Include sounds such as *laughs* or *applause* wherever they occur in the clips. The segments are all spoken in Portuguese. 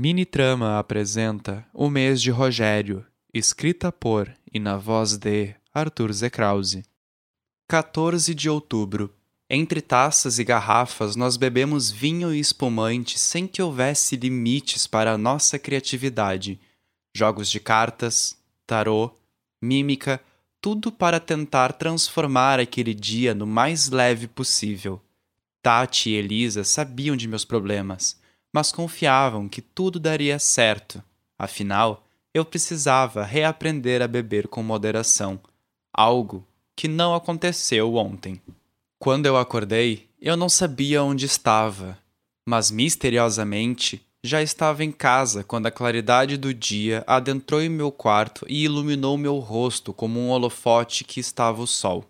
Mini Trama apresenta O Mês de Rogério, escrita por e na voz de Arthur Zekrause. 14 de outubro. Entre taças e garrafas, nós bebemos vinho e espumante sem que houvesse limites para a nossa criatividade. Jogos de cartas, tarô, mímica, tudo para tentar transformar aquele dia no mais leve possível. Tati e Elisa sabiam de meus problemas mas confiavam que tudo daria certo. Afinal, eu precisava reaprender a beber com moderação, algo que não aconteceu ontem. Quando eu acordei, eu não sabia onde estava, mas misteriosamente já estava em casa quando a claridade do dia adentrou em meu quarto e iluminou meu rosto como um holofote que estava o sol.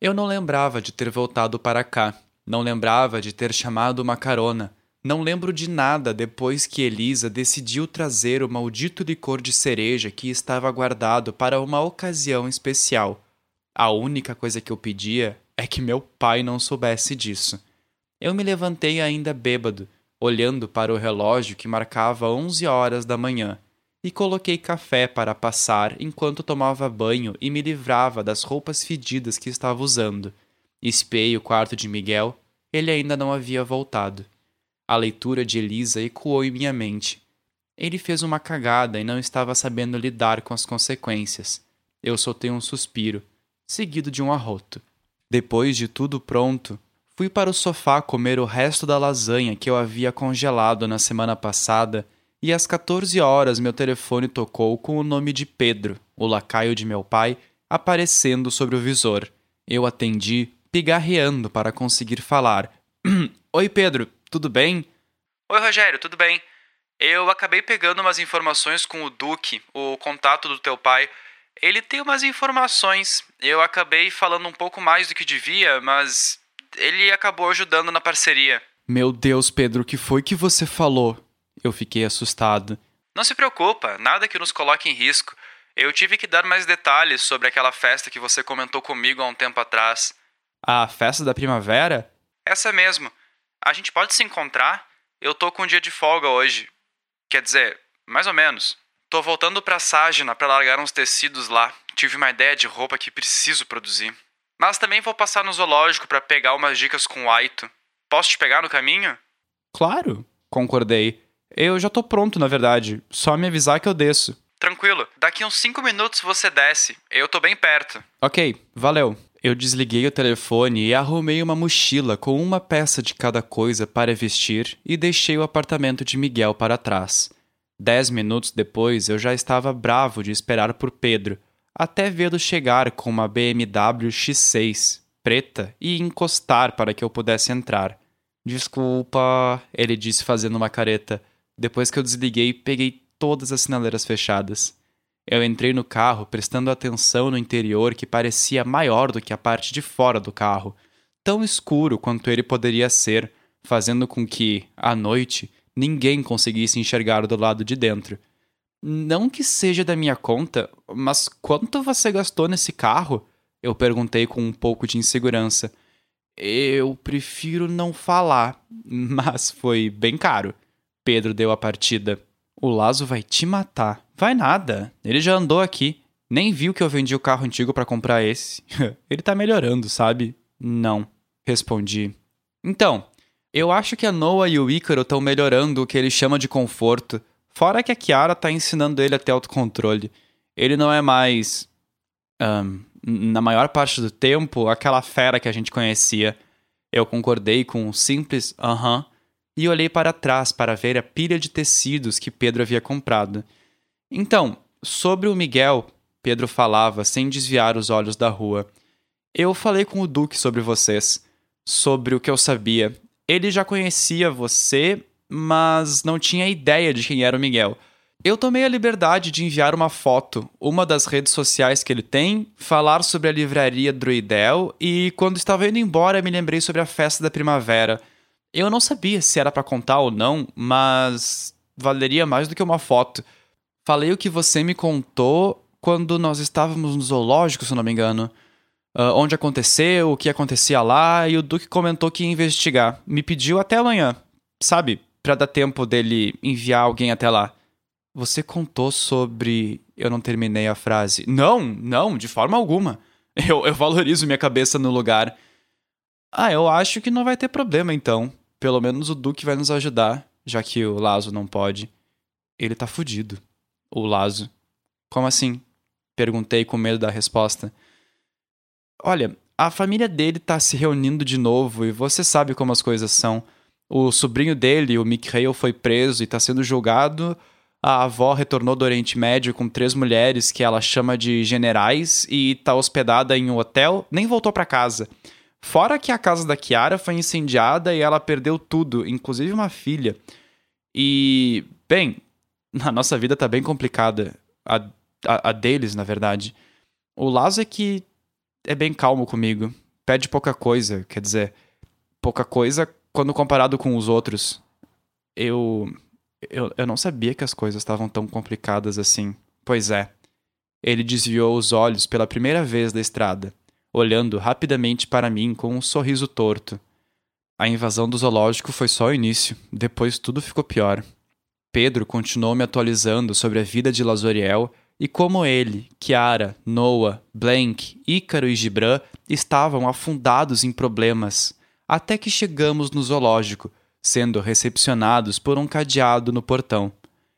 Eu não lembrava de ter voltado para cá, não lembrava de ter chamado uma carona, não lembro de nada depois que Elisa decidiu trazer o maldito licor de cereja que estava guardado para uma ocasião especial. A única coisa que eu pedia é que meu pai não soubesse disso. Eu me levantei ainda bêbado, olhando para o relógio que marcava onze horas da manhã, e coloquei café para passar enquanto tomava banho e me livrava das roupas fedidas que estava usando. Espiei o quarto de Miguel, ele ainda não havia voltado. A leitura de Elisa ecoou em minha mente. Ele fez uma cagada e não estava sabendo lidar com as consequências. Eu soltei um suspiro, seguido de um arroto. Depois de tudo pronto, fui para o sofá comer o resto da lasanha que eu havia congelado na semana passada e às 14 horas meu telefone tocou com o nome de Pedro, o lacaio de meu pai, aparecendo sobre o visor. Eu atendi, pigarreando para conseguir falar. *clears throat* Oi, Pedro, tudo bem? Oi, Rogério, tudo bem? Eu acabei pegando umas informações com o Duque, o contato do teu pai. Ele tem umas informações. Eu acabei falando um pouco mais do que devia, mas ele acabou ajudando na parceria. Meu Deus, Pedro, o que foi que você falou? Eu fiquei assustado. Não se preocupa, nada que nos coloque em risco. Eu tive que dar mais detalhes sobre aquela festa que você comentou comigo há um tempo atrás. A festa da primavera? Essa mesmo. A gente pode se encontrar? Eu tô com um dia de folga hoje. Quer dizer, mais ou menos. Tô voltando pra Ságina para largar uns tecidos lá. Tive uma ideia de roupa que preciso produzir. Mas também vou passar no zoológico para pegar umas dicas com o Aito. Posso te pegar no caminho? Claro, concordei. Eu já tô pronto, na verdade. Só me avisar que eu desço. Tranquilo. Daqui uns 5 minutos você desce. Eu tô bem perto. Ok, valeu. Eu desliguei o telefone e arrumei uma mochila com uma peça de cada coisa para vestir e deixei o apartamento de Miguel para trás. Dez minutos depois eu já estava bravo de esperar por Pedro, até vê-lo chegar com uma BMW X6 preta e encostar para que eu pudesse entrar. Desculpa, ele disse fazendo uma careta. Depois que eu desliguei, peguei todas as sinaleiras fechadas. Eu entrei no carro prestando atenção no interior que parecia maior do que a parte de fora do carro, tão escuro quanto ele poderia ser, fazendo com que, à noite, ninguém conseguisse enxergar do lado de dentro. Não que seja da minha conta, mas quanto você gastou nesse carro? Eu perguntei com um pouco de insegurança. Eu prefiro não falar, *laughs* mas foi bem caro. Pedro deu a partida. O Lazo vai te matar. Vai nada. Ele já andou aqui. Nem viu que eu vendi o carro antigo para comprar esse. *laughs* Ele tá melhorando, sabe? Não. Respondi. Então, eu acho que a Noah e o Ícaro estão melhorando o que ele chama de conforto. Fora que a Kiara tá ensinando ele a ter autocontrole. Ele não é mais. Um, na maior parte do tempo, aquela fera que a gente conhecia. Eu concordei com um simples aham uh -huh, e olhei para trás para ver a pilha de tecidos que Pedro havia comprado. Então, sobre o Miguel, Pedro falava sem desviar os olhos da rua. Eu falei com o Duque sobre vocês, sobre o que eu sabia. Ele já conhecia você, mas não tinha ideia de quem era o Miguel. Eu tomei a liberdade de enviar uma foto, uma das redes sociais que ele tem, falar sobre a livraria Druidel e, quando estava indo embora, me lembrei sobre a festa da primavera. Eu não sabia se era para contar ou não, mas valeria mais do que uma foto. Falei o que você me contou quando nós estávamos no zoológico, se não me engano. Uh, onde aconteceu, o que acontecia lá, e o Duque comentou que ia investigar. Me pediu até amanhã. Sabe, para dar tempo dele enviar alguém até lá. Você contou sobre. Eu não terminei a frase. Não, não, de forma alguma. Eu, eu valorizo minha cabeça no lugar. Ah, eu acho que não vai ter problema então. Pelo menos o Duque vai nos ajudar, já que o Lazo não pode. Ele tá fudido. O Lazo. Como assim? Perguntei com medo da resposta. Olha, a família dele tá se reunindo de novo e você sabe como as coisas são. O sobrinho dele, o Mick Hale, foi preso e tá sendo julgado. A avó retornou do Oriente Médio com três mulheres que ela chama de generais e tá hospedada em um hotel, nem voltou para casa. Fora que a casa da Kiara foi incendiada e ela perdeu tudo, inclusive uma filha. E, bem, *laughs* a nossa vida tá bem complicada. A, a, a deles, na verdade. O Lazo é que é bem calmo comigo. Pede pouca coisa, quer dizer, pouca coisa quando comparado com os outros. Eu. Eu, eu não sabia que as coisas estavam tão complicadas assim. Pois é. Ele desviou os olhos pela primeira vez da estrada, olhando rapidamente para mim com um sorriso torto. A invasão do zoológico foi só o início, depois tudo ficou pior. Pedro continuou me atualizando sobre a vida de Lazoriel e como ele, Kiara, Noah, Blank, Ícaro e Gibran estavam afundados em problemas, até que chegamos no zoológico, sendo recepcionados por um cadeado no portão.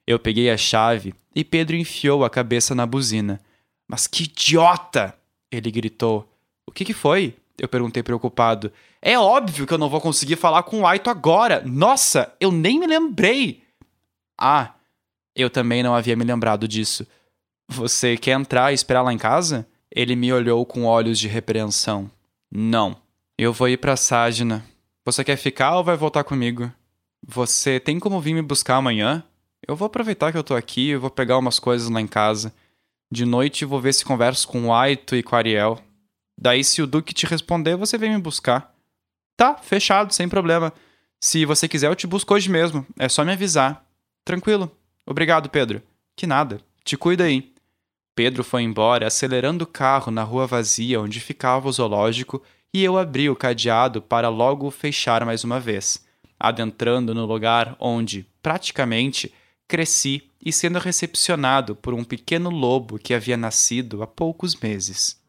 Eu peguei a chave e Pedro enfiou a cabeça na buzina. Mas que idiota! Ele gritou. O que, que foi? Eu perguntei preocupado. É óbvio que eu não vou conseguir falar com o Aito agora! Nossa, eu nem me lembrei! Ah, eu também não havia me lembrado disso. Você quer entrar e esperar lá em casa? Ele me olhou com olhos de repreensão. Não. Eu vou ir pra Ságina. Você quer ficar ou vai voltar comigo? Você tem como vir me buscar amanhã? Eu vou aproveitar que eu tô aqui e vou pegar umas coisas lá em casa. De noite vou ver se converso com o Aito e com a Ariel. Daí, se o Duque te responder, você vem me buscar. Tá, fechado, sem problema. Se você quiser, eu te busco hoje mesmo. É só me avisar. Tranquilo. Obrigado, Pedro. Que nada. Te cuida aí. Pedro foi embora, acelerando o carro na rua vazia onde ficava o zoológico, e eu abri o cadeado para logo fechar mais uma vez, adentrando no lugar onde, praticamente, cresci e sendo recepcionado por um pequeno lobo que havia nascido há poucos meses.